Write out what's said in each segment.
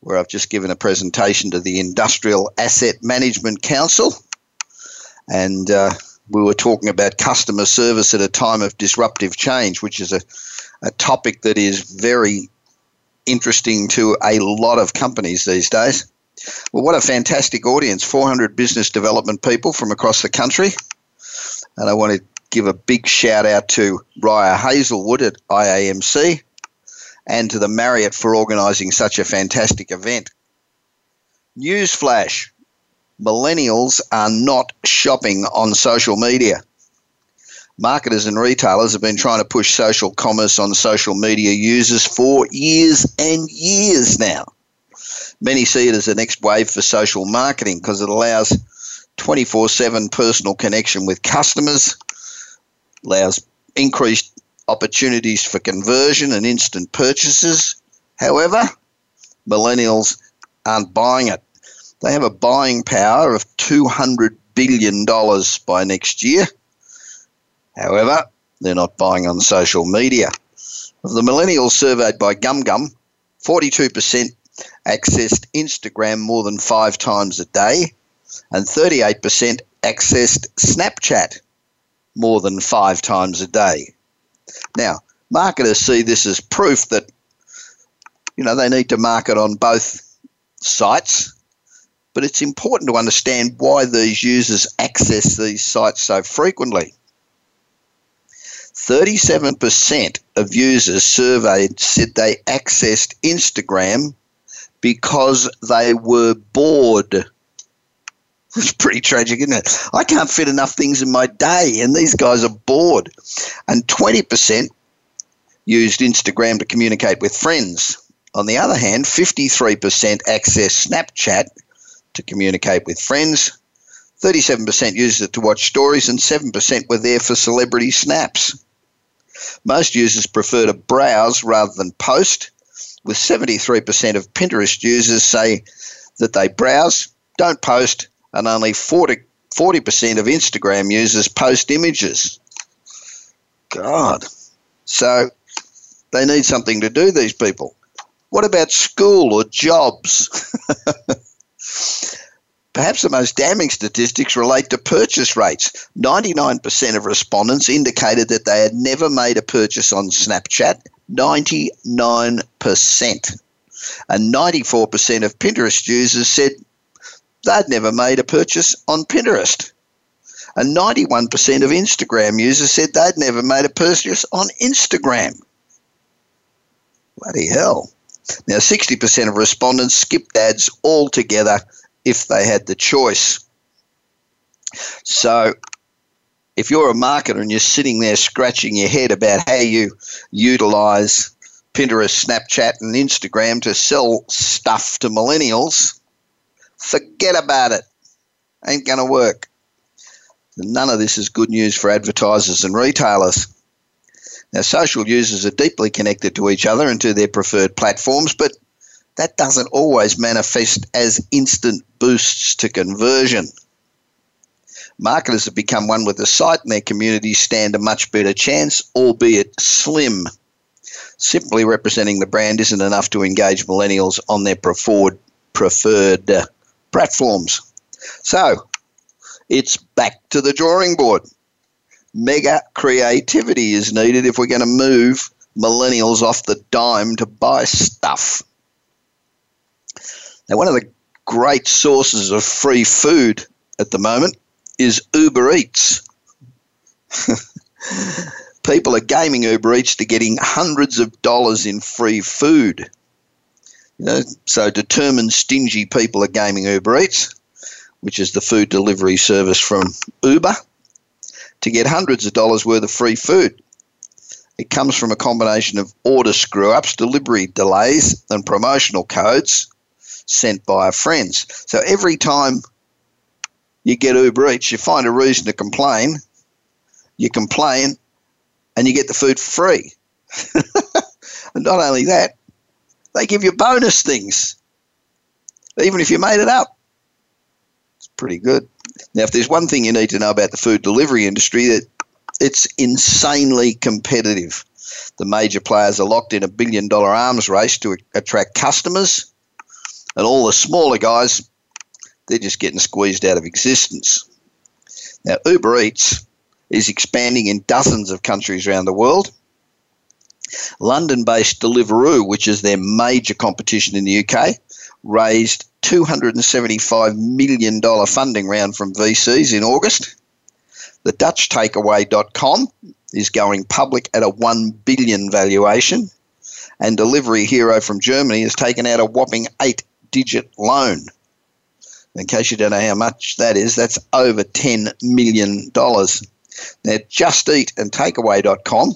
where I've just given a presentation to the Industrial Asset Management Council. And uh, we were talking about customer service at a time of disruptive change, which is a, a topic that is very interesting to a lot of companies these days. Well, what a fantastic audience 400 business development people from across the country. And I want to give a big shout out to Rya Hazelwood at IAMC and to the Marriott for organising such a fantastic event. Newsflash millennials are not shopping on social media. Marketers and retailers have been trying to push social commerce on social media users for years and years now. Many see it as the next wave for social marketing because it allows 24 7 personal connection with customers, allows increased opportunities for conversion and instant purchases. However, millennials aren't buying it. They have a buying power of $200 billion by next year. However, they're not buying on social media. Of the millennials surveyed by GumGum, 42% accessed Instagram more than five times a day, and 38% accessed Snapchat more than five times a day. Now, marketers see this as proof that you know they need to market on both sites, but it's important to understand why these users access these sites so frequently. 37% of users surveyed said they accessed Instagram because they were bored. It's pretty tragic, isn't it? I can't fit enough things in my day, and these guys are bored. And 20% used Instagram to communicate with friends. On the other hand, 53% access Snapchat to communicate with friends, 37% used it to watch stories, and 7% were there for celebrity snaps. Most users prefer to browse rather than post, with 73% of Pinterest users say that they browse, don't post, and only 40, 40% of Instagram users post images. God. So they need something to do, these people. What about school or jobs? Perhaps the most damning statistics relate to purchase rates. 99% of respondents indicated that they had never made a purchase on Snapchat. 99%. And 94% of Pinterest users said they'd never made a purchase on Pinterest. And 91% of Instagram users said they'd never made a purchase on Instagram. Bloody hell. Now, 60% of respondents skipped ads altogether if they had the choice. So, if you're a marketer and you're sitting there scratching your head about how you utilize Pinterest, Snapchat, and Instagram to sell stuff to millennials, Forget about it. Ain't going to work. None of this is good news for advertisers and retailers. Now, social users are deeply connected to each other and to their preferred platforms, but that doesn't always manifest as instant boosts to conversion. Marketers have become one with the site, and their communities stand a much better chance, albeit slim. Simply representing the brand isn't enough to engage millennials on their preferred preferred platforms. So, It's back to the drawing board. Mega creativity is needed if we're going to move millennials off the dime to buy stuff. Now, one of the great sources of free food at the moment is Uber Eats. People are gaming Uber Eats to getting hundreds of dollars in free food. You know, so determined stingy people are gaming Uber Eats, which is the food delivery service from Uber, to get hundreds of dollars worth of free food. It comes from a combination of order screw ups, delivery delays, and promotional codes sent by friends. So every time you get Uber Eats, you find a reason to complain, you complain, and you get the food for free. and not only that, they give you bonus things, even if you made it up. It's pretty good. Now, if there's one thing you need to know about the food delivery industry, that it's insanely competitive. The major players are locked in a billion dollar arms race to attract customers, and all the smaller guys, they're just getting squeezed out of existence. Now, Uber Eats is expanding in dozens of countries around the world. London based Deliveroo, which is their major competition in the UK, raised $275 million funding round from VCs in August. The Dutch takeaway.com is going public at a 1 billion valuation and Delivery Hero from Germany has taken out a whopping 8 digit loan. In case you don't know how much that is, that's over $10 million. Now, Just Eat and Takeaway.com,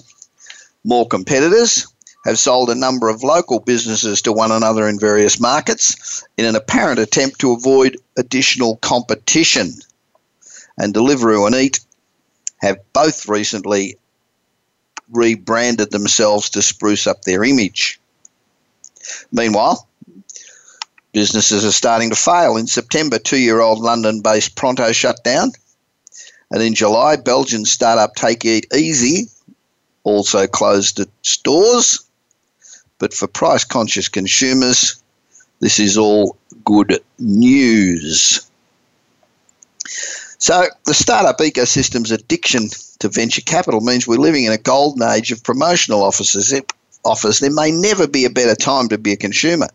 more competitors, have sold a number of local businesses to one another in various markets in an apparent attempt to avoid additional competition. And Deliveroo and Eat have both recently rebranded themselves to spruce up their image. Meanwhile, businesses are starting to fail. In September, two year old London based Pronto shut down. And in July, Belgian startup Take It Easy also closed its doors. But for price conscious consumers, this is all good news. So, the startup ecosystem's addiction to venture capital means we're living in a golden age of promotional offers. Offers. There may never be a better time to be a consumer.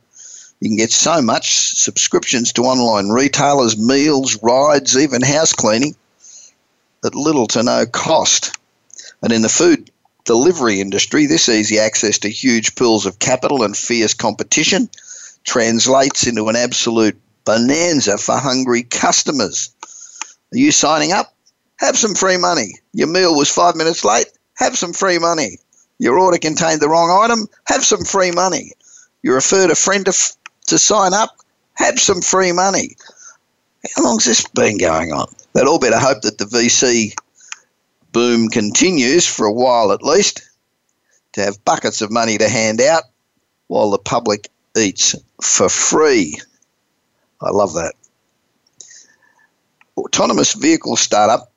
You can get so much subscriptions to online retailers, meals, rides, even house cleaning at little to no cost. And in the food delivery industry, this easy access to huge pools of capital and fierce competition translates into an absolute bonanza for hungry customers. Are you signing up? Have some free money. Your meal was five minutes late? Have some free money. Your order contained the wrong item? Have some free money. You referred a friend to to sign up, have some free money. How long's this been going on? They'd all better hope that the VC boom continues for a while at least, to have buckets of money to hand out while the public eats for free. I love that. Autonomous vehicle startup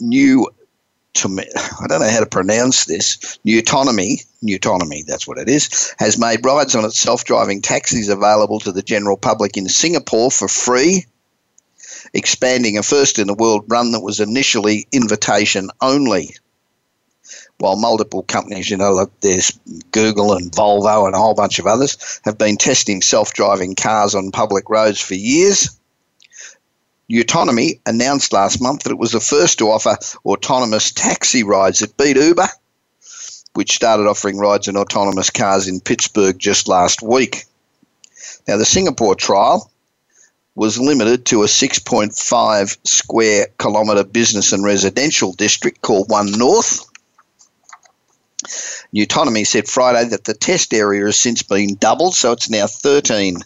New to me, I don't know how to pronounce this, Nutonomy, Nutonomy, that's what it is, has made rides on its self driving taxis available to the general public in Singapore for free, expanding a first in the world run that was initially invitation only. While multiple companies, you know, like there's Google and Volvo and a whole bunch of others, have been testing self driving cars on public roads for years Nutonomy announced last month that it was the first to offer autonomous taxi rides. It beat Uber, which started offering rides in autonomous cars in Pittsburgh just last week. Now, the Singapore trial was limited to a 6.5 square kilometre business and residential district called One North. Nutonomy said Friday that the test area has since been doubled, so it's now 13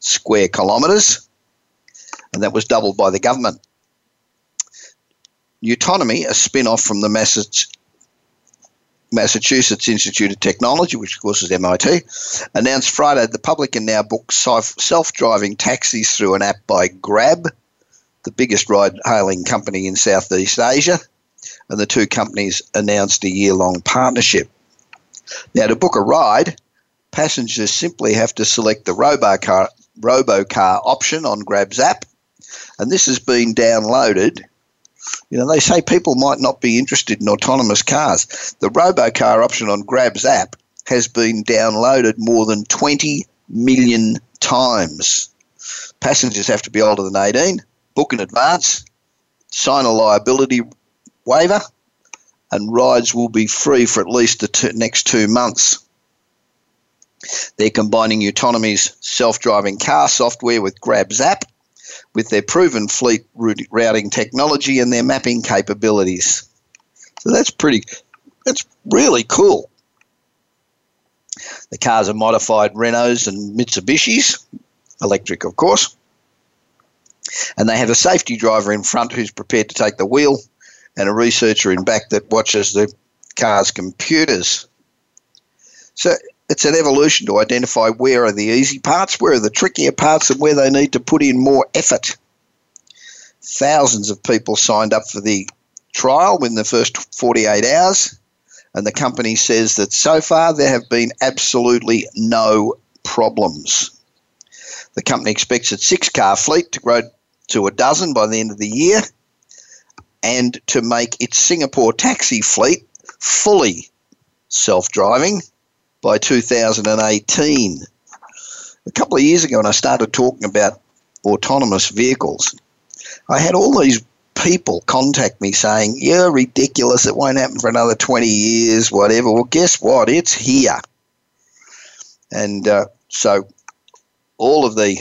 square kilometres and that was doubled by the government. Nutonomy, a spin off from the Massachusetts Institute of Technology, which of course is MIT, announced Friday the public can now book self driving taxis through an app by Grab, the biggest ride hailing company in Southeast Asia. And the two companies announced a year long partnership. Now, to book a ride, passengers simply have to select the Robocar, Robocar option on Grab's app and this has been downloaded. You know, they say people might not be interested in autonomous cars. The robocar option on Grab's app has been downloaded more than 20 million times. Passengers have to be older than 18, book in advance, sign a liability waiver, and rides will be free for at least the next two months. They're combining Nutonomy's self driving car software with Grab's app with their proven fleet routing technology and their mapping capabilities. So that's pretty, that's really cool. The cars are modified Renaults and Mitsubishis, electric, of course. And they have a safety driver in front who's prepared to take the wheel and a researcher in back that watches the car's computers. So it's an evolution to identify where are the easy parts, where are the trickier parts, and where they need to put in more effort. Thousands of people signed up for the trial within the first 48 hours, and the company says that so far there have been absolutely no problems. The company expects its six car fleet to grow to a dozen by the end of the year and to make its Singapore taxi fleet fully self driving by 2018. A couple of years ago, when I started talking about autonomous vehicles, I had all these people contact me saying, You're ridiculous. It won't happen for another 20 years, whatever. Well, guess what? It's here. And uh, so all of the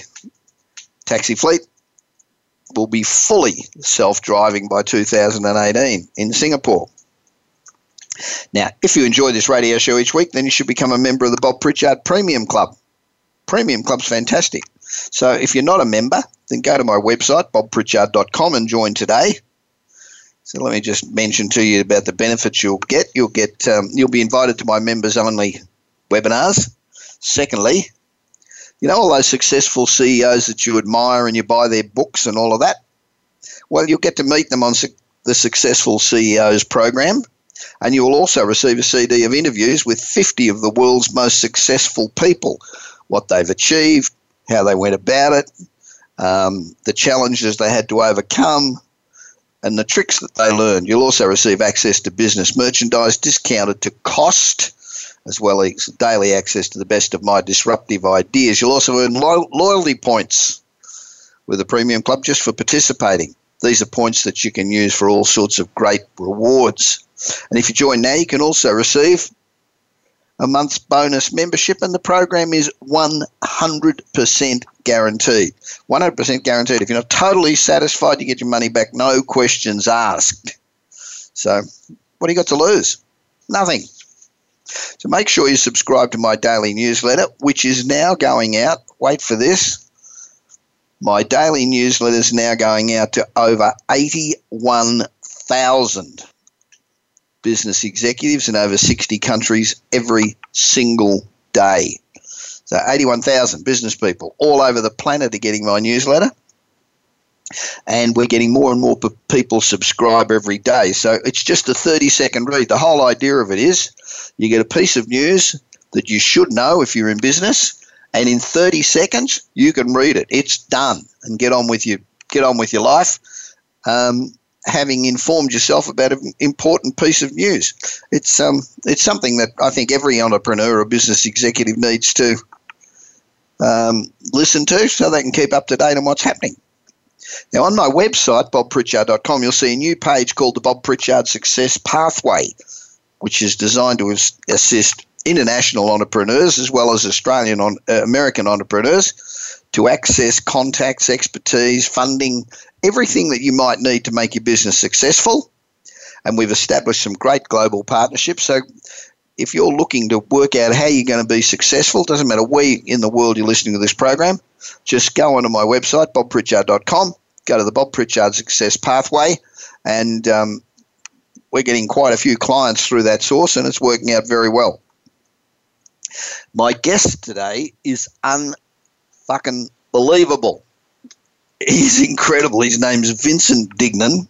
taxi fleet will be fully self driving by 2018 in Singapore. Now, if you enjoy this radio show each week, then you should become a member of the Bob Pritchard Premium Club. Premium Club's fantastic. So if you're not a member, then go to my website, bobpritchard.com, and join today. So let me just mention to you about the benefits you'll get. You'll get um, you'll be invited to my members only webinars. Secondly, you know all those successful CEOs that you admire and you buy their books and all of that. Well, you'll get to meet them on su- the Successful CEOs program, and you will also receive a CD of interviews with 50 of the world's most successful people, what they've achieved, how they went about it, um, the challenges they had to overcome, and the tricks that they learned. You'll also receive access to business merchandise discounted to cost, as well as daily access to the best of my disruptive ideas. You'll also earn lo- loyalty points with the Premium Club just for participating. These are points that you can use for all sorts of great rewards. And if you join now, you can also receive a month's bonus membership, and the program is 100% guaranteed. 100% guaranteed. If you're not totally satisfied, you get your money back, no questions asked. So, what do you got to lose? Nothing. So, make sure you subscribe to my daily newsletter, which is now going out. Wait for this. My daily newsletter is now going out to over 81,000 business executives in over 60 countries every single day. So 81,000 business people all over the planet are getting my newsletter. And we're getting more and more people subscribe every day. So it's just a 30 second read. The whole idea of it is you get a piece of news that you should know if you're in business, and in 30 seconds you can read it. It's done, and get on with your get on with your life. Um, having informed yourself about an important piece of news. It's um, it's something that I think every entrepreneur or business executive needs to um, listen to so they can keep up to date on what's happening. Now, on my website, bobpritchard.com, you'll see a new page called the Bob Pritchard Success Pathway, which is designed to assist international entrepreneurs as well as Australian on, uh, American entrepreneurs to access contacts, expertise, funding, everything that you might need to make your business successful. And we've established some great global partnerships. So if you're looking to work out how you're going to be successful, doesn't matter where in the world you're listening to this program, just go onto my website, bobpritchard.com, go to the Bob Pritchard Success Pathway, and um, we're getting quite a few clients through that source, and it's working out very well. My guest today is un fucking believable. He's incredible. His name's Vincent Dignan,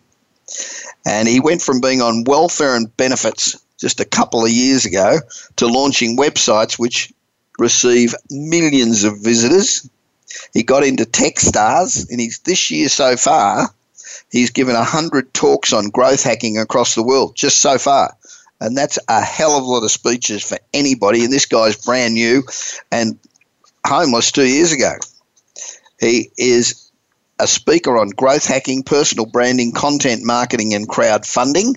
and he went from being on welfare and benefits just a couple of years ago to launching websites which receive millions of visitors He got into Techstars, and he's this year so far, he's given 100 talks on growth hacking across the world, just so far. And that's a hell of a lot of speeches for anybody. And this guy's brand new and homeless two years ago. He is a speaker on growth hacking, personal branding, content marketing, and crowdfunding.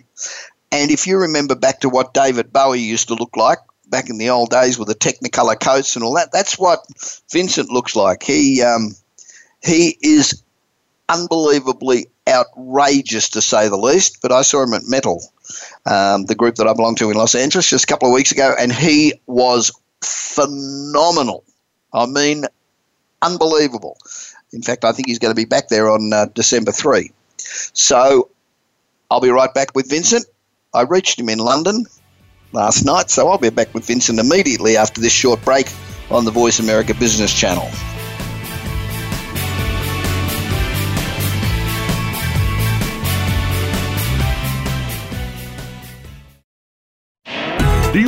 And if you remember back to what David Bowie used to look like back in the old days with the Technicolor coats and all that, that's what Vincent looks like. He um, he is unbelievably outrageous to say the least. But I saw him at Metal, um, the group that I belong to in Los Angeles, just a couple of weeks ago, and he was phenomenal. I mean, unbelievable. In fact, I think he's going to be back there on uh, December 3. So I'll be right back with Vincent. I reached him in London last night, so I'll be back with Vincent immediately after this short break on the Voice America Business Channel. the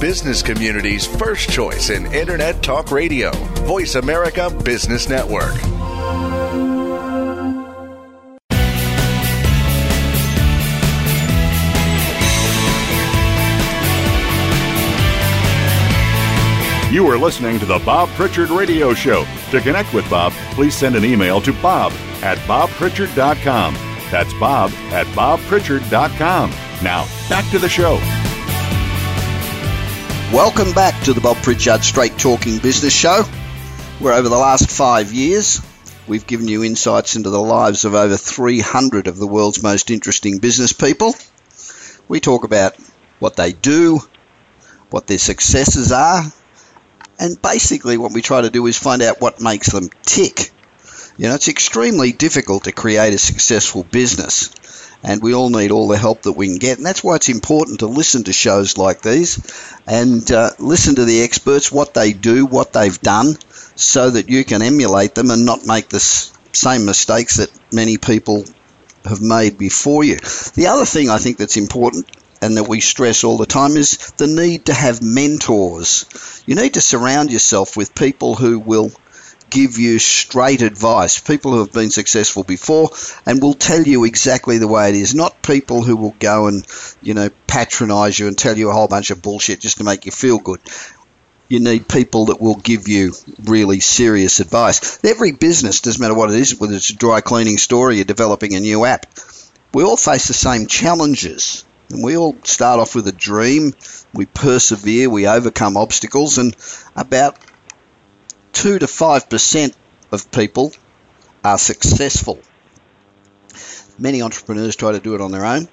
business community's first choice in Internet Talk Radio. Voice America Business Network. You are listening to the Bob Pritchard Radio Show. To connect with Bob, please send an email to bob at bobpritchard.com. That's bob at bobpritchard.com. Now, back to the show. Welcome back to the Bob Pritchard Straight Talking Business Show, where over the last five years we've given you insights into the lives of over 300 of the world's most interesting business people. We talk about what they do, what their successes are, and basically what we try to do is find out what makes them tick. You know, it's extremely difficult to create a successful business and we all need all the help that we can get. And that's why it's important to listen to shows like these and uh, listen to the experts, what they do, what they've done, so that you can emulate them and not make the same mistakes that many people have made before you. The other thing I think that's important and that we stress all the time is the need to have mentors. You need to surround yourself with people who will give you straight advice. People who have been successful before and will tell you exactly the way it is. Not people who will go and, you know, patronize you and tell you a whole bunch of bullshit just to make you feel good. You need people that will give you really serious advice. Every business, doesn't matter what it is, whether it's a dry cleaning store or you're developing a new app, we all face the same challenges. And we all start off with a dream, we persevere, we overcome obstacles, and about 2 to 5% of people are successful. Many entrepreneurs try to do it on their own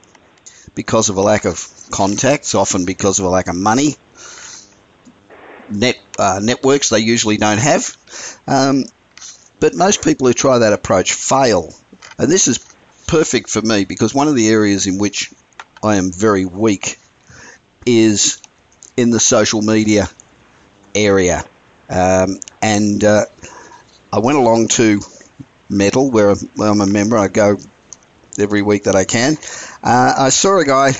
because of a lack of contacts, often because of a lack of money. Net uh, networks they usually don't have, um, but most people who try that approach fail. And this is perfect for me because one of the areas in which I am very weak is in the social media area. Um, and uh, I went along to Metal, where I'm a member. I go every week that I can. Uh, I saw a guy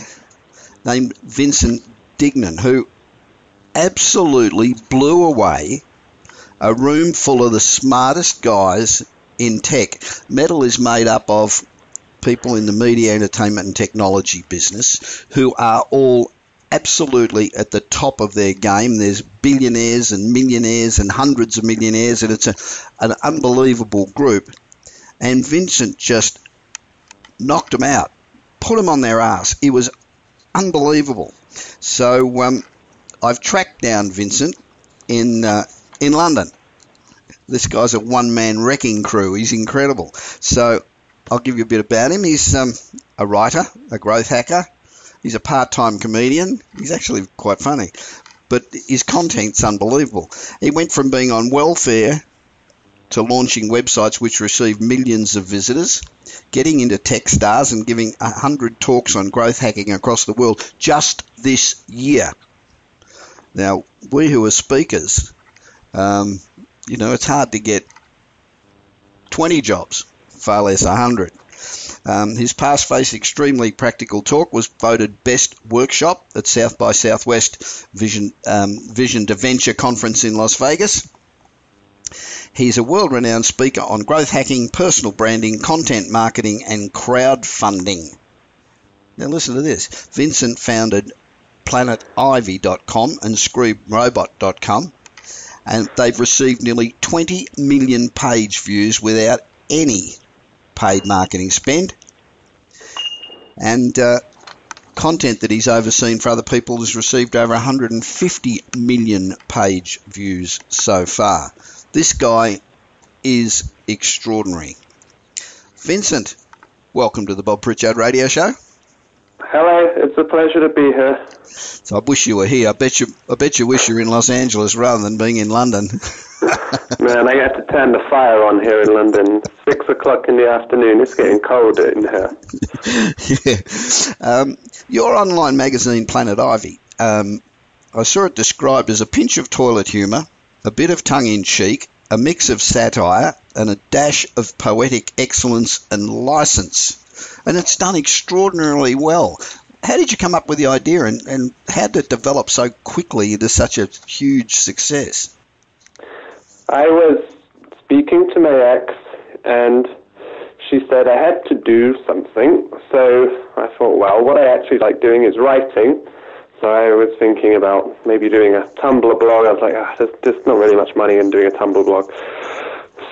named Vincent Dignan who absolutely blew away a room full of the smartest guys in tech. Metal is made up of people in the media, entertainment, and technology business who are all absolutely at the top of their game. There's billionaires and millionaires and hundreds of millionaires, and it's a, an unbelievable group. and Vincent just knocked them out, put them on their ass. It was unbelievable. So um, I've tracked down Vincent in uh, in London. This guy's a one-man wrecking crew. He's incredible. So I'll give you a bit about him. He's um, a writer, a growth hacker. He's a part-time comedian. He's actually quite funny, but his content's unbelievable. He went from being on welfare to launching websites which receive millions of visitors, getting into Techstars and giving 100 talks on growth hacking across the world just this year. Now, we who are speakers, um, you know, it's hard to get 20 jobs, far less 100. Um, his past face extremely practical talk was voted best workshop at South by Southwest Vision um, Vision to Venture conference in Las Vegas. He's a world renowned speaker on growth hacking, personal branding, content marketing, and crowdfunding. Now, listen to this Vincent founded PlanetIvy.com and ScreamRobot.com, and they've received nearly 20 million page views without any paid marketing spend. And uh, content that he's overseen for other people has received over 150 million page views so far. This guy is extraordinary. Vincent, welcome to the Bob Pritchard Radio Show. Hello, it's a pleasure to be here. So I wish you were here. I bet you, I bet you wish you were in Los Angeles rather than being in London. Man, I had to turn the fire on here in London. Six o'clock in the afternoon. It's getting cold in here. yeah. Um, your online magazine, Planet Ivy. Um, I saw it described as a pinch of toilet humour, a bit of tongue in cheek, a mix of satire, and a dash of poetic excellence and license. And it's done extraordinarily well. How did you come up with the idea and, and how did it develop so quickly into such a huge success? I was speaking to my ex, and she said I had to do something. So I thought, well, what I actually like doing is writing. So I was thinking about maybe doing a Tumblr blog. I was like, ah, there's, there's not really much money in doing a Tumblr blog.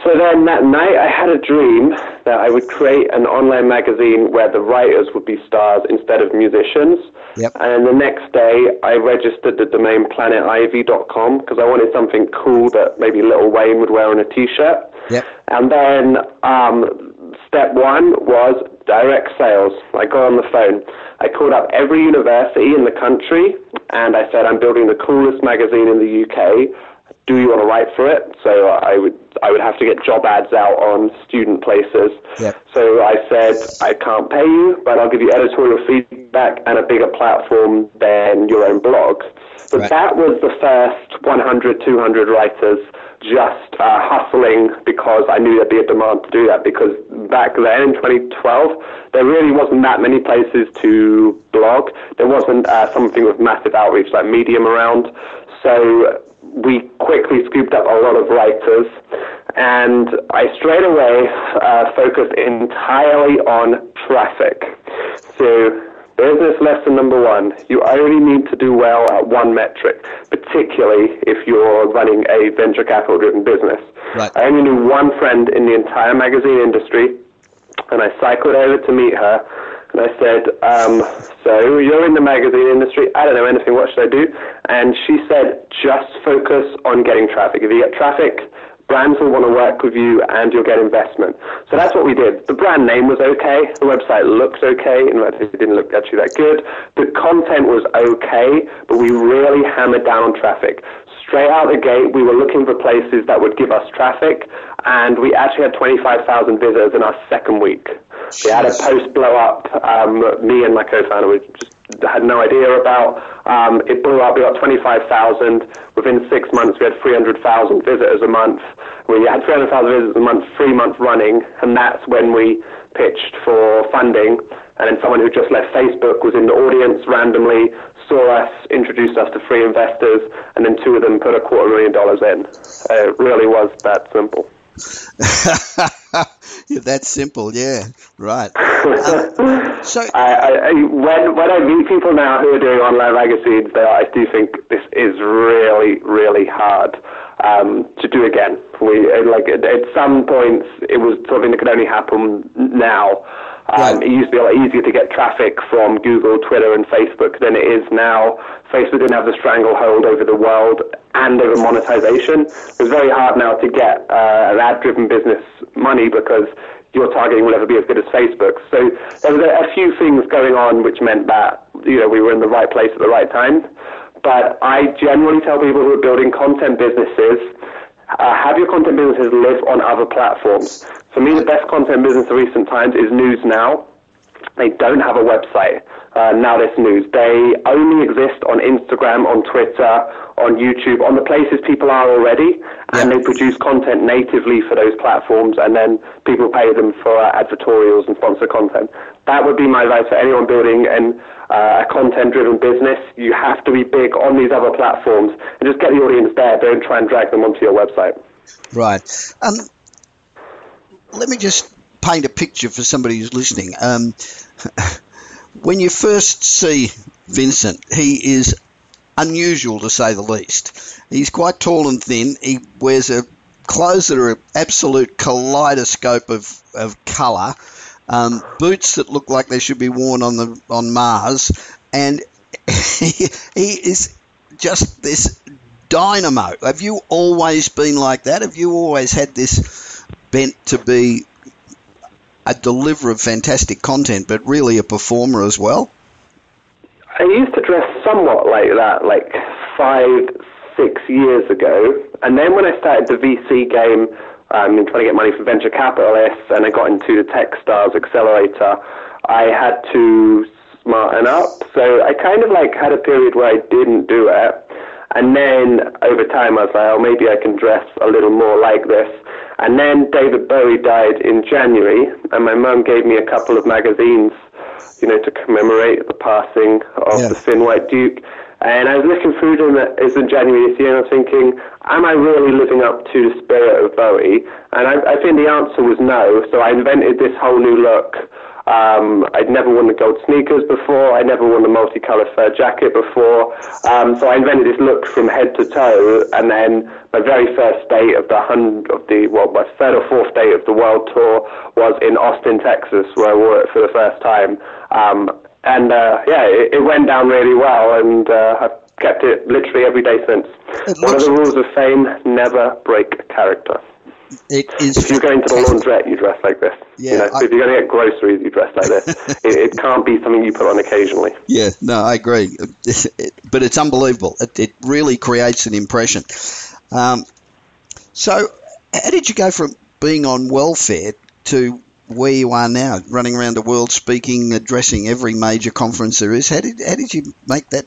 So then that night I had a dream that I would create an online magazine where the writers would be stars instead of musicians. Yep. And the next day I registered the domain planetivy.com because I wanted something cool that maybe Lil Wayne would wear on a t-shirt. Yep. And then um, step one was direct sales. I got on the phone. I called up every university in the country and I said, I'm building the coolest magazine in the UK. Do you want to write for it? So I would I would have to get job ads out on student places. Yep. So I said, I can't pay you, but I'll give you editorial feedback and a bigger platform than your own blog. But Right. that was the first 100, 200 writers just uh, hustling because I knew there'd be a demand to do that. Because back then in 2012, there really wasn't that many places to blog. There wasn't uh, something with massive outreach like Medium around. So we quickly scooped up a lot of writers, and I straight away uh, focused entirely on traffic. So business lesson number one, you only need to do well at one metric, particularly if you're running a venture capital driven business. Right. I only knew one friend in the entire magazine industry, and I cycled over to meet her. And I said, um, So you're in the magazine industry. I don't know anything. What should I do? And she said, Just focus on getting traffic. If you get traffic, brands will want to work with you and you'll get investment. So that's what we did. The brand name was okay. The website looked okay. In fact, it didn't look actually that good. The content was okay, but we really hammered down on traffic. Straight out the gate, we were looking for places that would give us traffic, and we actually had 25,000 visitors in our second week. We had a post blow up. Um, me and my co-founder we just had no idea about. Um, it blew up. We got 25,000. Within six months, we had 300,000 visitors a month. We had 300,000 visitors a month, three months running, and that's when we pitched for funding. And then someone who just left Facebook was in the audience randomly, saw us, introduced us to three investors, and then two of them put a quarter million dollars in. Uh, it really was that simple. yeah, that's simple. Yeah, right. Um, so I, I, I, when when I meet people now who are doing online magazines, they, I do think this is really really hard. Um, to do again. We like at, at some points it was something that could only happen now. Um, It used to be a lot easier to get traffic from Google, Twitter, and Facebook than it is now. Facebook didn't have the stranglehold over the world and over monetization. It's very hard now to get uh, an ad-driven business money because your targeting will never be as good as Facebook. So there was a, a few things going on which meant that you know we were in the right place at the right time. But I generally tell people who are building content businesses uh, have your content businesses live on other platforms. For me, the best content business of recent times is News Now. They don't have a website. Uh, NowThis News. They only exist on Instagram, on Twitter, on YouTube, on the places people are already, and they produce content natively for those platforms, and then people pay them for uh, advertorials and sponsor content. That would be my advice for anyone building an, uh, a content-driven business. You have to be big on these other platforms, and just get the audience there. Don't try and drag them onto your website. Right. Um, let me just paint a picture for somebody who's listening. Um, when you first see Vincent, he is unusual to say the least. He's quite tall and thin. He wears a clothes that are an absolute kaleidoscope of, of colour, um, boots that look like they should be worn on the on Mars, and he, he is just this dynamo. Have you always been like that? Have you always had this bent to be a deliverer of fantastic content, but really a performer as well? I used to dress somewhat like that, like five, six years ago. And then when I started the VC game, um, trying to get money from venture capitalists, and I got into the Techstars Accelerator, I had to smarten up. So I kind of like had a period where I didn't do it. And then over time, I was like, oh, maybe I can dress a little more like this. And then David Bowie died in January, and my mum gave me a couple of magazines, you know, to commemorate the passing of Yeah. the Thin White Duke. And I was looking through them as in January this year, and I was thinking, am I really living up to the spirit of Bowie? And I, I think the answer was no. So I invented this whole new look. Um, I'd never worn the gold sneakers before. I'd never worn the multicolored fur jacket before. Um, so I invented this look from head to toe. And then my very first day of the hundred of the well, my third or fourth day of the world tour was in Austin, Texas, where I wore it for the first time. Um, and uh, yeah, it, it went down really well, and uh, I've kept it literally every day since. It One of the rules of fame: never break character. It is. If you're going to the laundrette, you dress like this. Yeah, you know, I- if you're going to get groceries, you dress like this. it, it can't be something you put on occasionally. Yeah, no, I agree. But it's unbelievable. It, it really creates an impression. Um, so, how did you go from being on welfare to where you are now, running around the world, speaking, addressing every major conference there is? How did how did you make that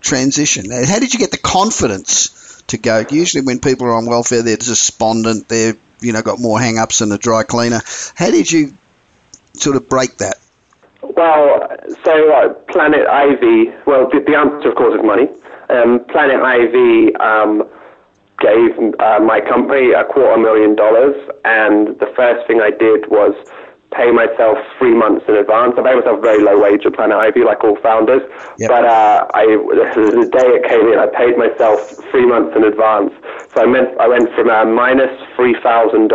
transition? How did you get the confidence to go? Usually, when people are on welfare, they're despondent. They're you know got more hang-ups than a dry cleaner. How did you sort of break that? Well, so uh, Planet Ivy, well, the, the answer, of course, is money. Um, Planet Ivy um, gave uh, my company a quarter million dollars, and the first thing I did was pay myself three months in advance. I paid myself a very low wage at Planet Ivy, like all founders. Yep. But uh, I, the day it came in, I paid myself three months in advance. So I, meant, I went from uh, minus $3,000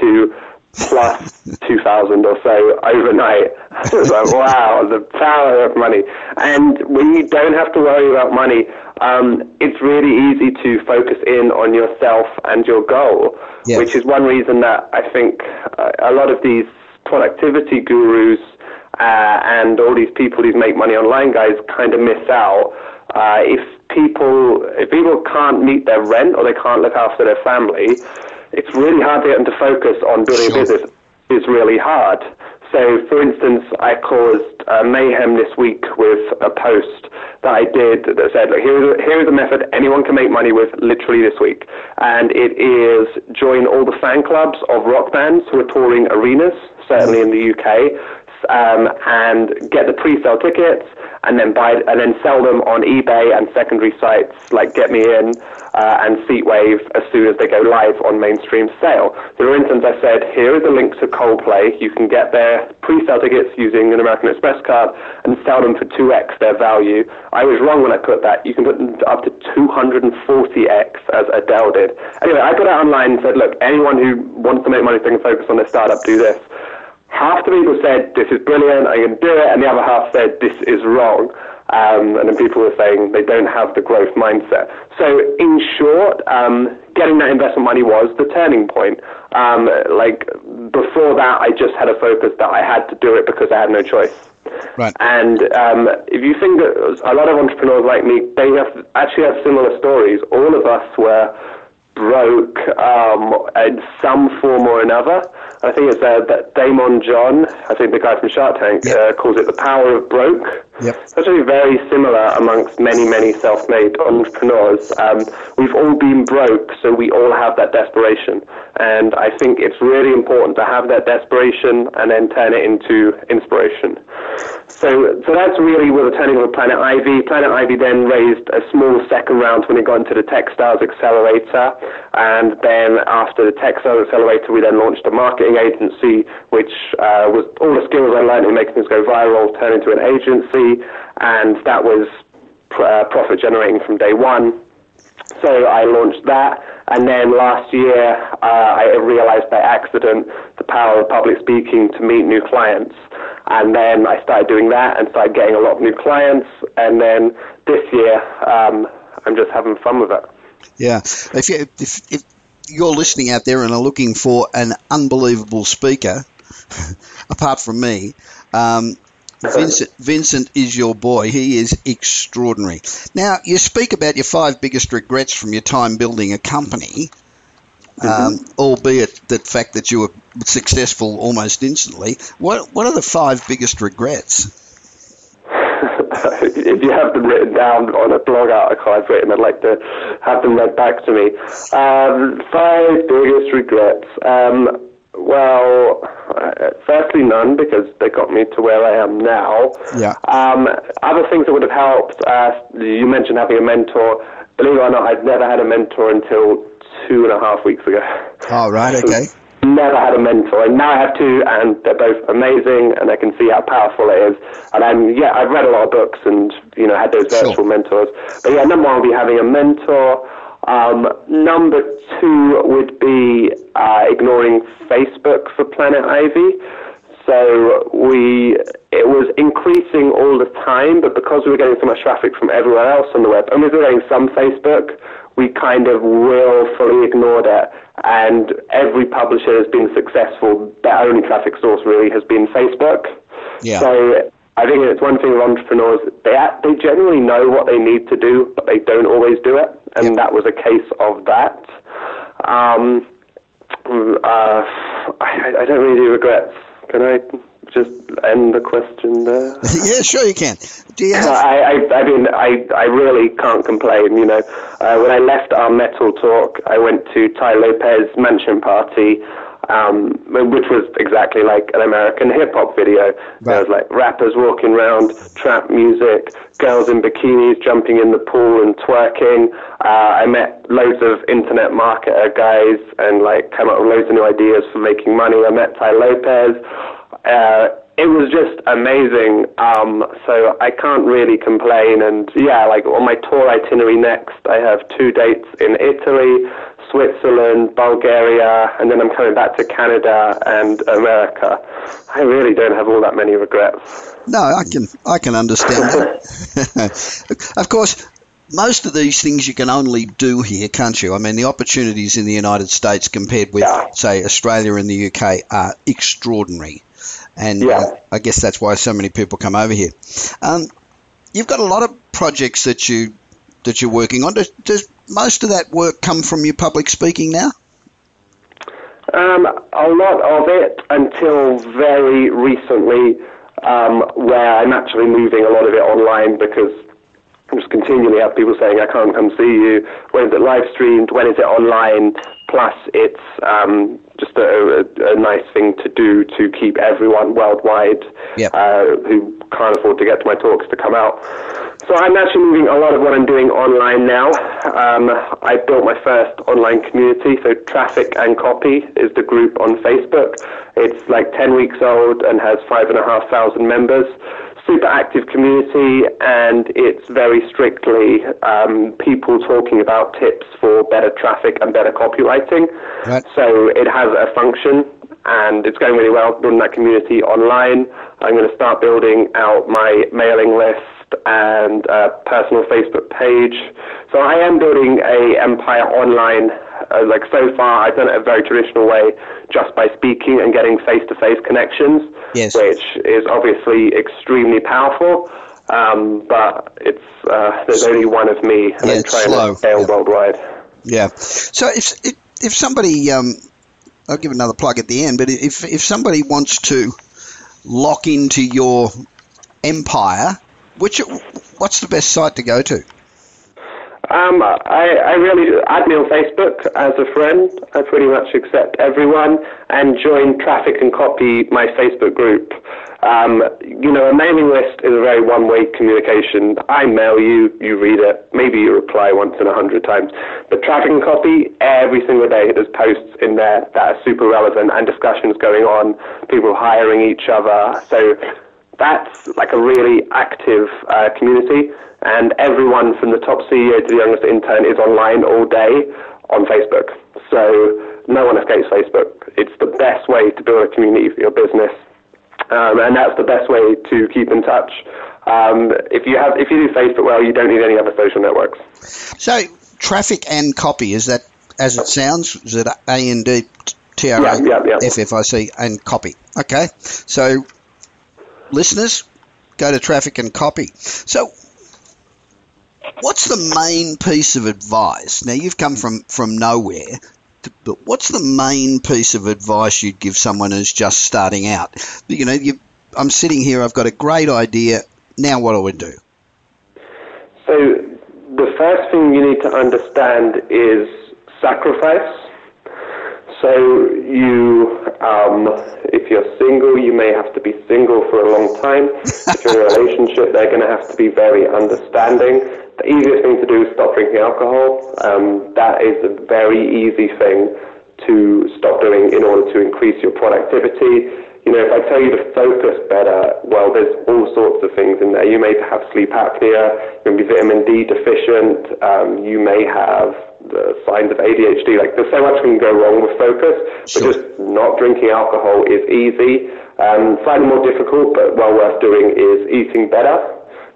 to plus 2000 or so overnight. I was like, wow, the power of money. And when you don't have to worry about money, um, it's really easy to focus in on yourself and your goal, Yeah. which is one reason that I think uh, a lot of these productivity gurus uh, and all these people who make money online guys kind of miss out. Uh, if people if people can't meet their rent or they can't look after their family, it's really hard to get them to focus on building Sure. a business. It's really hard. So, for instance, I caused uh, mayhem this week with a post that I did that said, "Look, here is here is a method anyone can make money with, literally this week, and it is join all the fan clubs of rock bands who are touring arenas, certainly in the UK." Um, and get the pre-sale tickets and then buy and then sell them on eBay and secondary sites like Get Me In uh, and Seatwave as soon as they go live on mainstream sale. So for instance, I said, here is a link to Coldplay. You can get their pre-sale tickets using an American Express card and sell them for 2x their value. I was wrong when I put that. You can put them up to 240x as Adele did. Anyway, I put it online and said, look, anyone who wants to make money, they can focus on their startup, do this half the people said this is brilliant, I can do it, and the other half said this is wrong. Um, and then people were saying they don't have the growth mindset. So, in short, um, getting that investment money was the turning point. Um, like before that, I just had a focus that I had to do it because I had no choice. Right. And um, if you think that a lot of entrepreneurs like me, they have actually have similar stories. All of us were broke um, in some form or another. I think it's uh, that Daymond John, I think the guy from Shark Tank, yep. uh, calls it the power of broke. Yep. It's actually very similar amongst many, many self-made entrepreneurs. Um, we've all been broke, so we all have that desperation. And I think it's really important to have that desperation and then turn it into inspiration. So, so that's really where the turning of Planet Ivy. Planet Ivy then raised a small second round when it got into the Techstars Accelerator. And then after the Techstars Accelerator, we then launched a marketing agency, which uh, was all the skills I learned in making things go viral turned into an agency. And that was uh, profit generating from day one. So I launched that, and then last year uh, I realized by accident the power of public speaking to meet new clients. And then I started doing that and started getting a lot of new clients. And then this year um, I'm just having fun with it. Yeah. If, you, if, if you're listening out there and are looking for an unbelievable speaker, apart from me, um, Vincent, Vincent is your boy. He is extraordinary. Now, you speak about your five biggest regrets from your time building a company, mm-hmm. um, albeit the fact that you were successful almost instantly. What What are the five biggest regrets? if you have them written down on a blog article I've written, I'd like to have them read back to me. Um, five biggest regrets. Um, well, uh, firstly, none because they got me to where I am now. Yeah. Um, other things that would have helped. Uh, you mentioned having a mentor. Believe it or not, I'd never had a mentor until two and a half weeks ago. Oh, right. Okay. Never had a mentor, and now I have two, and they're both amazing, and I can see how powerful it is. And I'm yeah, I've read a lot of books, and you know, had those virtual sure. mentors. But yeah, number one would be having a mentor. Um, number two would be uh, ignoring Facebook for Planet Ivy. So we, it was increasing all the time, but because we were getting so much traffic from everywhere else on the web, and we were getting some Facebook, we kind of willfully ignored it. And every publisher has been successful. Their only traffic source really has been Facebook. Yeah. So I think it's one thing with entrepreneurs, they, they generally know what they need to do, but they don't always do it. And that was a case of that. Um, uh, I, I don't really do regrets. Can I just end the question there? yeah, sure you can. Do you have... I, I, I mean, I, I really can't complain. You know, uh, when I left our metal talk, I went to Tai Lopez mansion party um, which was exactly like an American hip hop video. Right. There was like rappers walking around, trap music, girls in bikinis jumping in the pool and twerking. Uh, I met loads of internet marketer guys and like came up with loads of new ideas for making money. I met Tai Lopez. Uh, it was just amazing. Um, so I can't really complain. And yeah, like on my tour itinerary next, I have two dates in Italy, Switzerland, Bulgaria, and then I'm coming back to Canada and America. I really don't have all that many regrets. No, I can I can understand that. of course, most of these things you can only do here, can't you? I mean, the opportunities in the United States compared with, yeah. say, Australia and the UK are extraordinary. And yeah. uh, I guess that's why so many people come over here. Um, you've got a lot of projects that you that you're working on. Does, does most of that work come from your public speaking now? Um, a lot of it until very recently, um, where I'm actually moving a lot of it online because I just continually have people saying, I can't come see you. When is it live streamed? When is it online? Plus, it's um, just a, a, nice thing to do to keep everyone worldwide yep. uh, who can't afford to get to my talks to come out. So I'm actually moving a lot of what I'm doing online now. Um, I built my first online community. So Traffic and Copy is the group on Facebook. It's like 10 weeks old and has five and a half thousand members super active community, and it's very strictly um, people talking about tips for better traffic and better copywriting. Right. So it has a function, and it's going really well building that community online. I'm going to start building out my mailing list and a personal Facebook page. So I am building a empire online. Uh, like so far, I've done it a very traditional way, just by speaking and getting face-to-face connections, yes. which is obviously extremely powerful. Um, but it's uh, there's only one of me, and yeah, I'm trying slow. to scale yeah. worldwide. Yeah. So if if, if somebody, um, I'll give another plug at the end, but if if somebody wants to lock into your empire which what's the best site to go to? Um, I, I really add me on Facebook as a friend. I pretty much accept everyone and join Traffic and Copy, my Facebook group. Um, you know, a mailing list is a very one-way communication. I mail you, you read it, maybe you reply once in a hundred times. But Traffic and Copy, every single day, there's posts in there that are super relevant and discussions going on, people hiring each other. So that's like a really active uh, community, and everyone from the top CEO to the youngest intern is online all day on Facebook. So no one escapes Facebook. It's the best way to build a community for your business, um, and that's the best way to keep in touch. Um, if you have, if you do Facebook well, you don't need any other social networks. So traffic and copy is that as it sounds? Is it A N D T R A F F I C and copy? Okay, so listeners, go to traffic and copy. So, what's the main piece of advice? Now, you've come from, from nowhere, but what's the main piece of advice you'd give someone who's just starting out? You know, you, I'm sitting here, I've got a great idea. Now, what do I do? So, the first thing you need to understand is sacrifice. So you, um, if you're single, you may have to be single for a long time. if you're in a relationship, they're going to have to be very understanding. The easiest thing to do is stop drinking alcohol. Um, that is a very easy thing to stop doing in order to increase your productivity. You know, if I tell you to focus better, well, there's all sorts of things in there. You may have sleep apnea, you may be vitamin D deficient, um, you may have the signs of ADHD. Like there's so much can go wrong with focus, sure. but just not drinking alcohol is easy. Um, slightly more difficult, but well worth doing is eating better.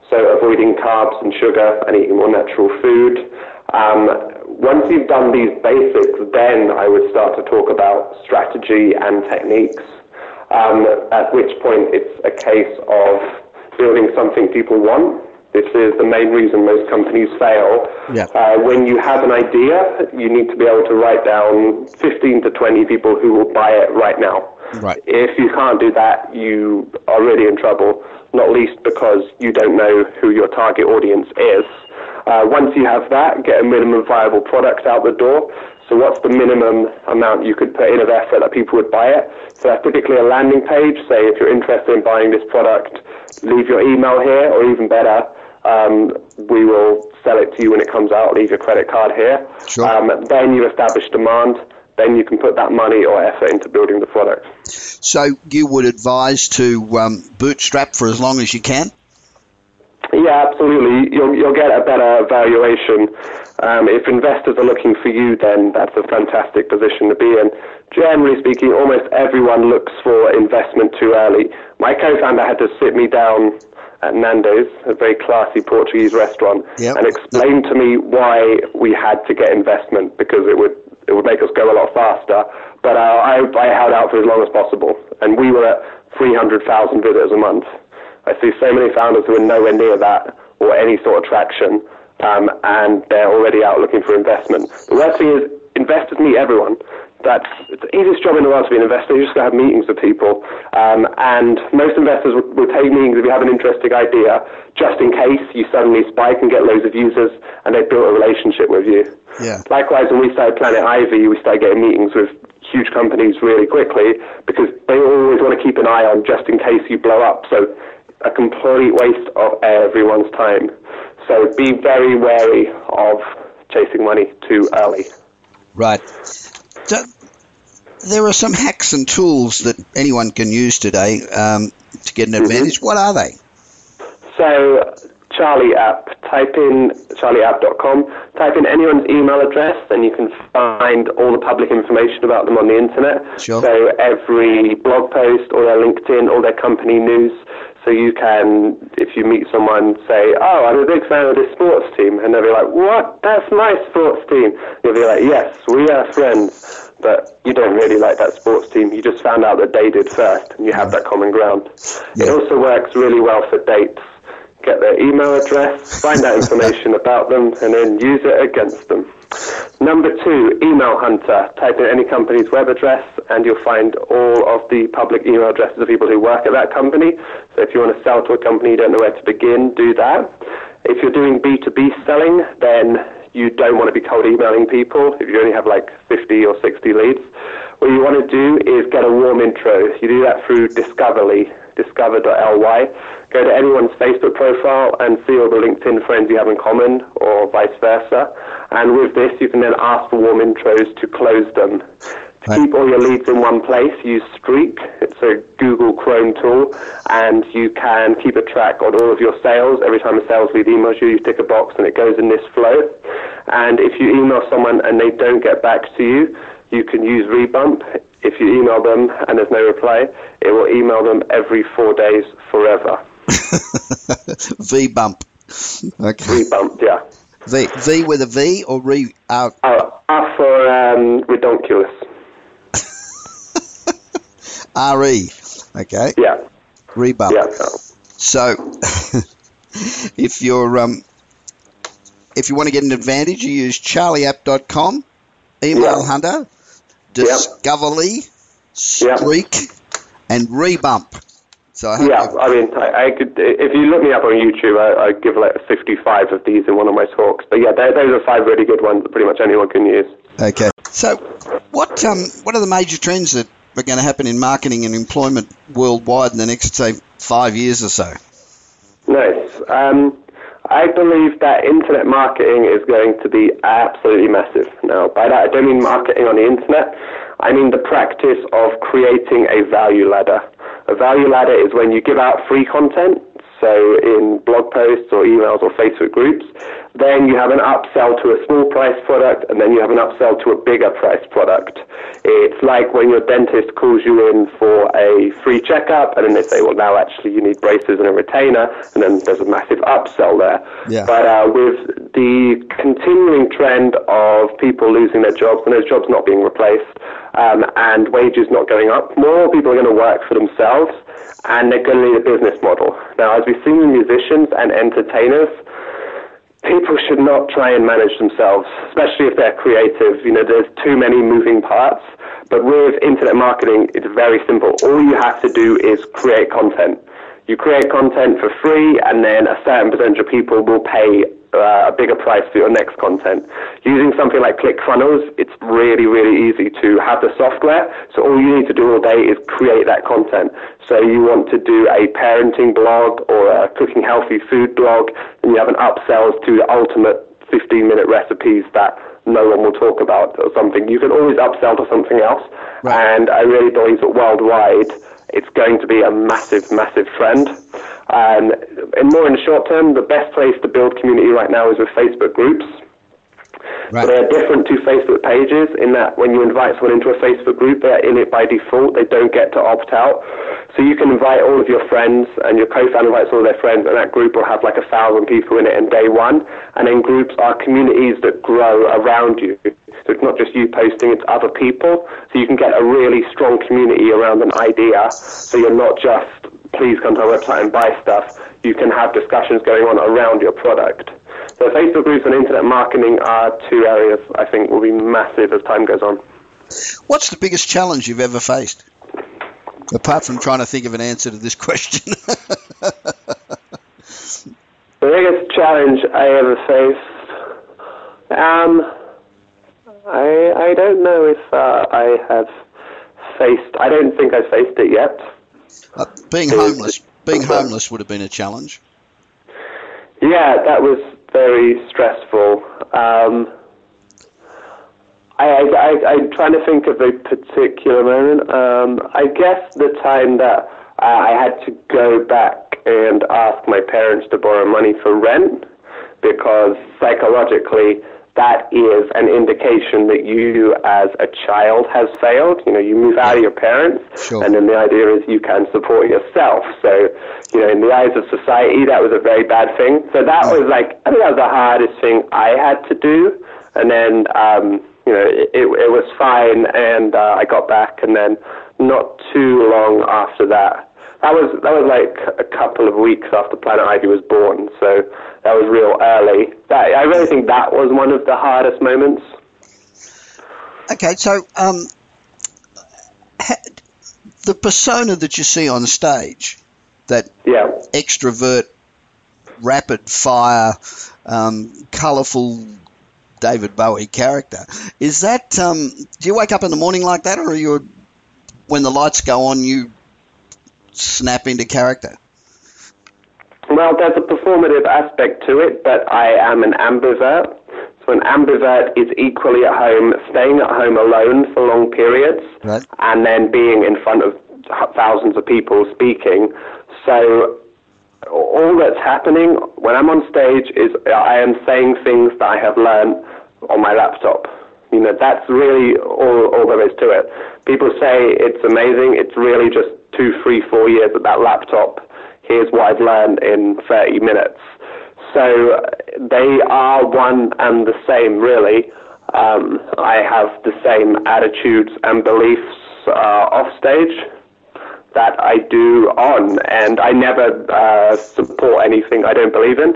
So avoiding carbs and sugar and eating more natural food. Um, once you've done these basics, then I would start to talk about strategy and techniques. Um, at which point it's a case of building something people want this is the main reason most companies fail. Yeah. Uh, when you have an idea, you need to be able to write down 15 to 20 people who will buy it right now. Right. If you can't do that, you are really in trouble, not least because you don't know who your target audience is. Uh, once you have that, get a minimum viable product out the door. So what's the minimum amount you could put in of effort that people would buy it? So that's typically a landing page. Say if you're interested in buying this product, leave your email here, or even better, um, we will sell it to you when it comes out. Leave your credit card here. Sure. Um, then you establish demand. Then you can put that money or effort into building the product. So you would advise to um, bootstrap for as long as you can. Yeah, absolutely. You'll, you'll get a better valuation. Um, if investors are looking for you, then that's a fantastic position to be in. Generally speaking, almost everyone looks for investment too early. My co-founder had to sit me down at Nando's, a very classy Portuguese restaurant, yep. and explain to me why we had to get investment because it would it would make us go a lot faster. But uh, I, I held out for as long as possible, and we were at 300,000 visitors a month. I see so many founders who are nowhere near that or any sort of traction, um, and they're already out looking for investment. The worst thing is investors meet everyone. That's the easiest job in the world to be an investor. You just got to have meetings with people. Um, and most investors will, will take meetings if you have an interesting idea, just in case you suddenly spike and get loads of users and they've built a relationship with you. Yeah. Likewise, when we started Planet Ivy, we started getting meetings with huge companies really quickly because they always want to keep an eye on just in case you blow up. So a complete waste of everyone's time. So be very wary of chasing money too early. Right. So, there are some hacks and tools that anyone can use today um, to get an advantage. What are they? So Charlie app, type in charlieapp.com, type in anyone's email address, and you can find all the public information about them on the internet. Sure. So every blog post, all their LinkedIn, all their company news. So you can, if you meet someone, say, "Oh, I'm a big fan of this sports team," and they'll be like, "What? That's my sports team." You'll be like, "Yes, we are friends." But you don't really like that sports team. You just found out that they did first, and you have that common ground. It also works really well for dates get their email address, find out information about them, and then use it against them. Number two, email hunter. Type in any company's web address, and you'll find all of the public email addresses of people who work at that company. So if you want to sell to a company, you don't know where to begin, do that. If you're doing B2B selling, then you don't want to be cold emailing people if you only have like 50 or 60 leads. What you want to do is get a warm intro. You do that through Discoverly, discover.ly. Go to anyone's Facebook profile and see all the LinkedIn friends you have in common, or vice versa. And with this, you can then ask for warm intros to close them. To Right. keep all your leads in one place, use Streak. It's a Google Chrome tool, and you can keep a track on all of your sales. Every time a sales lead emails you, you tick a box and it goes in this flow. And if you email someone and they don't get back to you, you can use Rebump. If you email them and there's no reply, it will email them every four days forever. V bump. Okay. Rebump, yeah. V V with a V or re uh, Oh, R for um, redonkulous. R E. Okay. Yeah, Rebump. yeah. So, if you're um, if you want to get an advantage, you use charlieapp.com, email Yeah. hunter, Discoverly, Yeah. Streak, and Rebump. So I Yeah, I mean, I, I could. If you look me up on YouTube, I, I give like 55 of these in one of my talks. But yeah, those are five really good ones that pretty much anyone can use. Okay. So, what um, what are the major trends that are going to happen in marketing and employment worldwide in the next say five years or so? Nice. Um, I believe that internet marketing is going to be absolutely massive. Now, by that, I don't mean marketing on the internet. I mean the practice of creating a value ladder. A value ladder is when you give out free content, so in blog posts or emails or Facebook groups, then you have an upsell to a small price product, and then you have an upsell to a bigger price product. It's like when your dentist calls you in for a free checkup, and then they say, well, now actually you need braces and a retainer, and then there's a massive upsell there. Yeah. But uh, with the continuing trend of people losing their jobs and those jobs not being replaced, um, and wages not going up, more people are going to work for themselves, and they're going to need a business model. Now, as we've seen with musicians and entertainers, people should not try and manage themselves, especially if they're creative. You know, there's too many moving parts. But with internet marketing, it's very simple. All you have to do is create content. You create content for free, and then a certain percentage of people will pay uh, a bigger price for your next content. Using something like ClickFunnels, it's really, really easy to have the software. So all you need to do all day is create that content. So you want to do a parenting blog or a cooking healthy food blog, and you have an upsells to the ultimate 15 minute recipes that no one will talk about or something. You can always upsell to something else. Right. And I really believe that worldwide, it's going to be a massive, massive trend. Um, and more in the short term, the best place to build community right now is with Facebook groups. Right. They are different to Facebook pages in that when you invite someone into a Facebook group, they're in it by default. They don't get to opt out. So you can invite all of your friends, and your co-founder invites all their friends, and that group will have like a thousand people in it in day one. And then groups are communities that grow around you. So it's not just you posting, it's other people. So you can get a really strong community around an idea. So you're not just please come to our website and buy stuff. You can have discussions going on around your product. So Facebook groups and internet marketing are two areas I think will be massive as time goes on. What's the biggest challenge you've ever faced? Apart from trying to think of an answer to this question. the biggest challenge I ever faced. Um, I I don't know if uh, I have faced. I don't think I've faced it yet. Uh, being homeless, being homeless would have been a challenge. Yeah, that was very stressful. Um, I, I, I'm trying to think of a particular moment. Um, I guess the time that I had to go back and ask my parents to borrow money for rent because psychologically that is an indication that you as a child has failed. You know, you move out of your parents, Sure. and then the idea is you can support yourself. So, you know, in the eyes of society, that was a very bad thing. So that was like, I think that was the hardest thing I had to do. And then, um, you know, it, it was fine, and uh, I got back, and then not too long after that, that was that was like a couple of weeks after Planet Ivy was born, so that was real early. That, I really think that was one of the hardest moments. Okay, so um, the persona that you see on stage, that Yeah. extrovert, rapid fire, um, colourful David Bowie character, is that? Um, do you wake up in the morning like that, or are you, when the lights go on, you snap into character? Well, there's a performative aspect to it, but I am an ambivert. So an ambivert is equally at home, staying at home alone for long periods, Right. and then being in front of thousands of people speaking. So all that's happening when I'm on stage is I am saying things that I have learned on my laptop. You know, that's really all, all there is to it. People say it's amazing. It's really just two, three, four years at that laptop. Here's what I've learned in 30 minutes. So they are one and the same, really. Um, I have the same attitudes and beliefs uh, off stage that I do on, and I never uh, support anything I don't believe in.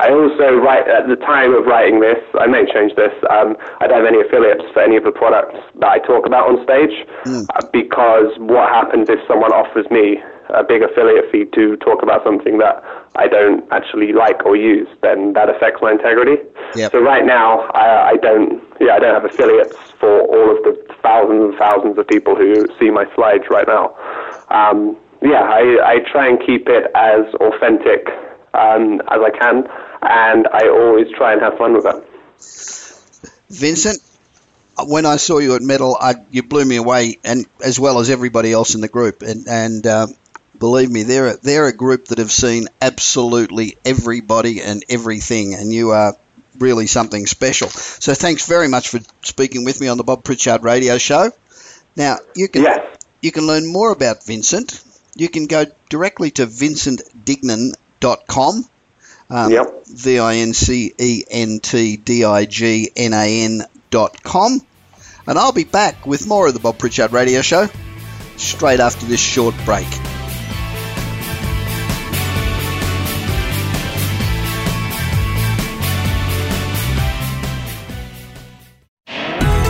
I also write at the time of writing this. I may change this. Um, I don't have any affiliates for any of the products that I talk about on stage uh, because what happens if someone offers me a big affiliate fee to talk about something that I don't actually like or use, then that affects my integrity. Yep. So right now, I, I don't. Yeah, I don't have affiliates for all of the thousands and thousands of people who see my slides right now. Um, yeah, I, I try and keep it as authentic um, as I can, and I always try and have fun with it. Vincent, when I saw you at Metal, I, you blew me away, and as well as everybody else in the group. And, and um, believe me, they're a, they're a group that have seen absolutely everybody and everything, and you are really something special. So thanks very much for speaking with me on the Bob Pritchard Radio Show. Now you can Yes. you can learn more about Vincent. You can go directly to vincentdignan.com. Um, Yep. V I N C E N T D I G N A N dot com. And I'll be back with more of the Bob Pritchard Radio Show straight after this short break.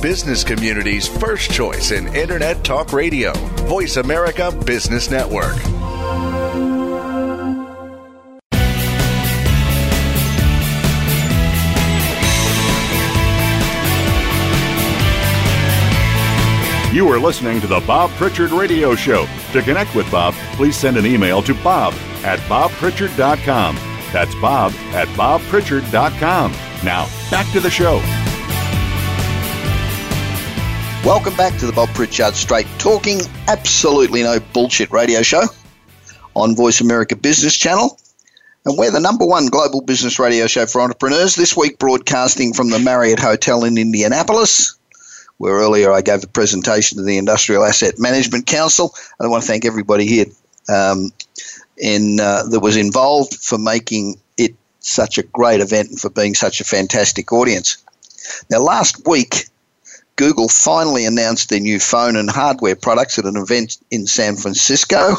Business community's first choice in Internet Talk Radio. Voice America Business Network. You are listening to the Bob Pritchard Radio Show. To connect with Bob, please send an email to bob at bobpritchard.com. That's bob at bobpritchard.com. Now, back to the show. Welcome back to the Bob Pritchard Straight Talking, absolutely no bullshit radio show on Voice America Business Channel. And we're the number one global business radio show for entrepreneurs. This week, broadcasting from the Marriott Hotel in Indianapolis, where earlier I gave a presentation to the Industrial Asset Management Council. And I want to thank everybody here um, in uh, that was involved for making it such a great event and for being such a fantastic audience. Now, last week, Google finally announced their new phone and hardware products at an event in San Francisco.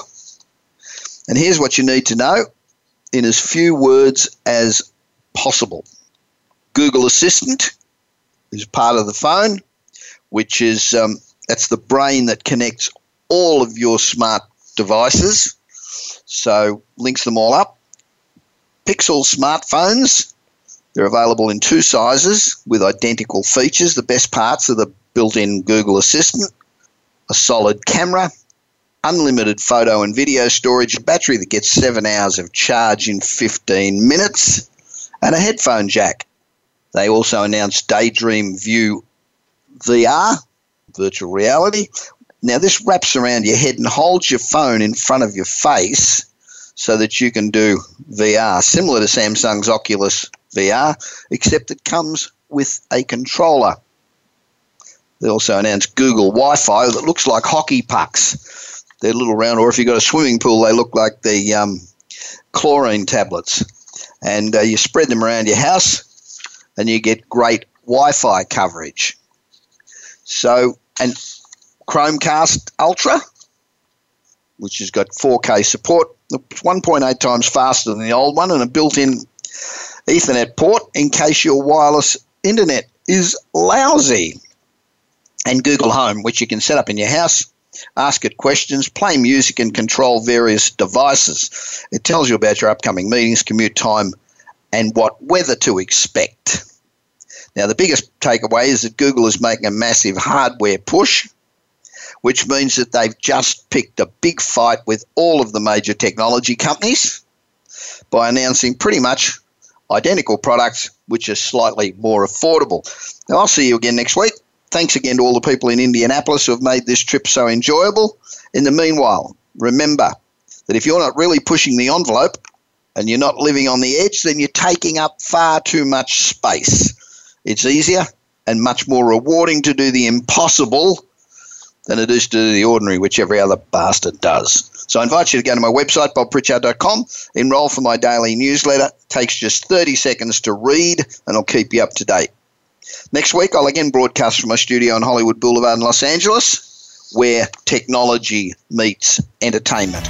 And here's what you need to know in as few words as possible. Google Assistant is part of the phone, which is um, that's the brain that connects all of your smart devices. So links them all up. Pixel smartphones. They're available in two sizes with identical features. The best parts are the built-in Google Assistant, a solid camera, unlimited photo and video storage, a battery that gets seven hours of charge in 15 minutes, and a headphone jack. They also announced Daydream View VR, virtual reality. Now, this wraps around your head and holds your phone in front of your face so that you can do VR, similar to Samsung's Oculus VR, except it comes with a controller. They also announced Google Wi Fi that looks like hockey pucks they're little round, or if you've got a swimming pool, they look like the um, chlorine tablets. And uh, you spread them around your house, and you get great Wi-Fi coverage. So, and Chromecast Ultra, which has got 4K support, 1.8 times faster than the old one, and a built-in Ethernet port in case your wireless internet is lousy. And Google Home, which you can set up in your house ask it questions, play music, and control various devices. It tells you about your upcoming meetings, commute time, and what weather to expect. Now, the biggest takeaway is that Google is making a massive hardware push, which means that they've just picked a big fight with all of the major technology companies by announcing pretty much identical products which are slightly more affordable. Now, I'll see you again next week. Thanks again to all the people in Indianapolis who have made this trip so enjoyable. In the meanwhile, remember that if you're not really pushing the envelope and you're not living on the edge, then you're taking up far too much space. It's easier and much more rewarding to do the impossible than it is to do the ordinary, which every other bastard does. So I invite you to go to my website, bobpritchard.com, enroll for my daily newsletter. It takes just 30 seconds to read, and I'll keep you up to date. Next week, I'll again broadcast from my studio on Hollywood Boulevard in Los Angeles, where technology meets entertainment.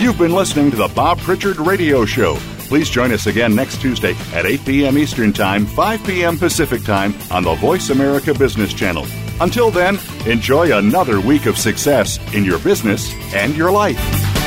You've been listening to the Bob Pritchard Radio Show. Please join us again next Tuesday at 8 p.m. Eastern Time, 5 p.m. Pacific Time on the Voice America Business Channel. Until then, enjoy another week of success in your business and your life.